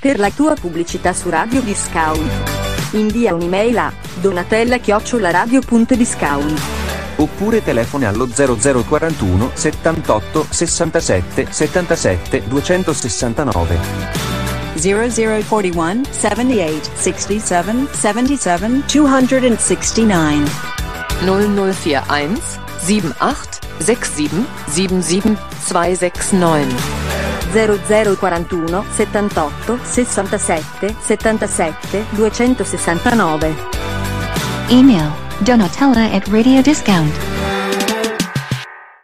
per la tua pubblicità su Radio Discount. Invia un'email a donatella-radio.discount. Oppure telefona allo 0041 78 67 77 269. 0041 78 67 77 269. 0041 78 67 77 269. 0041 78 67 77 269. Email donatella at radiodiscount.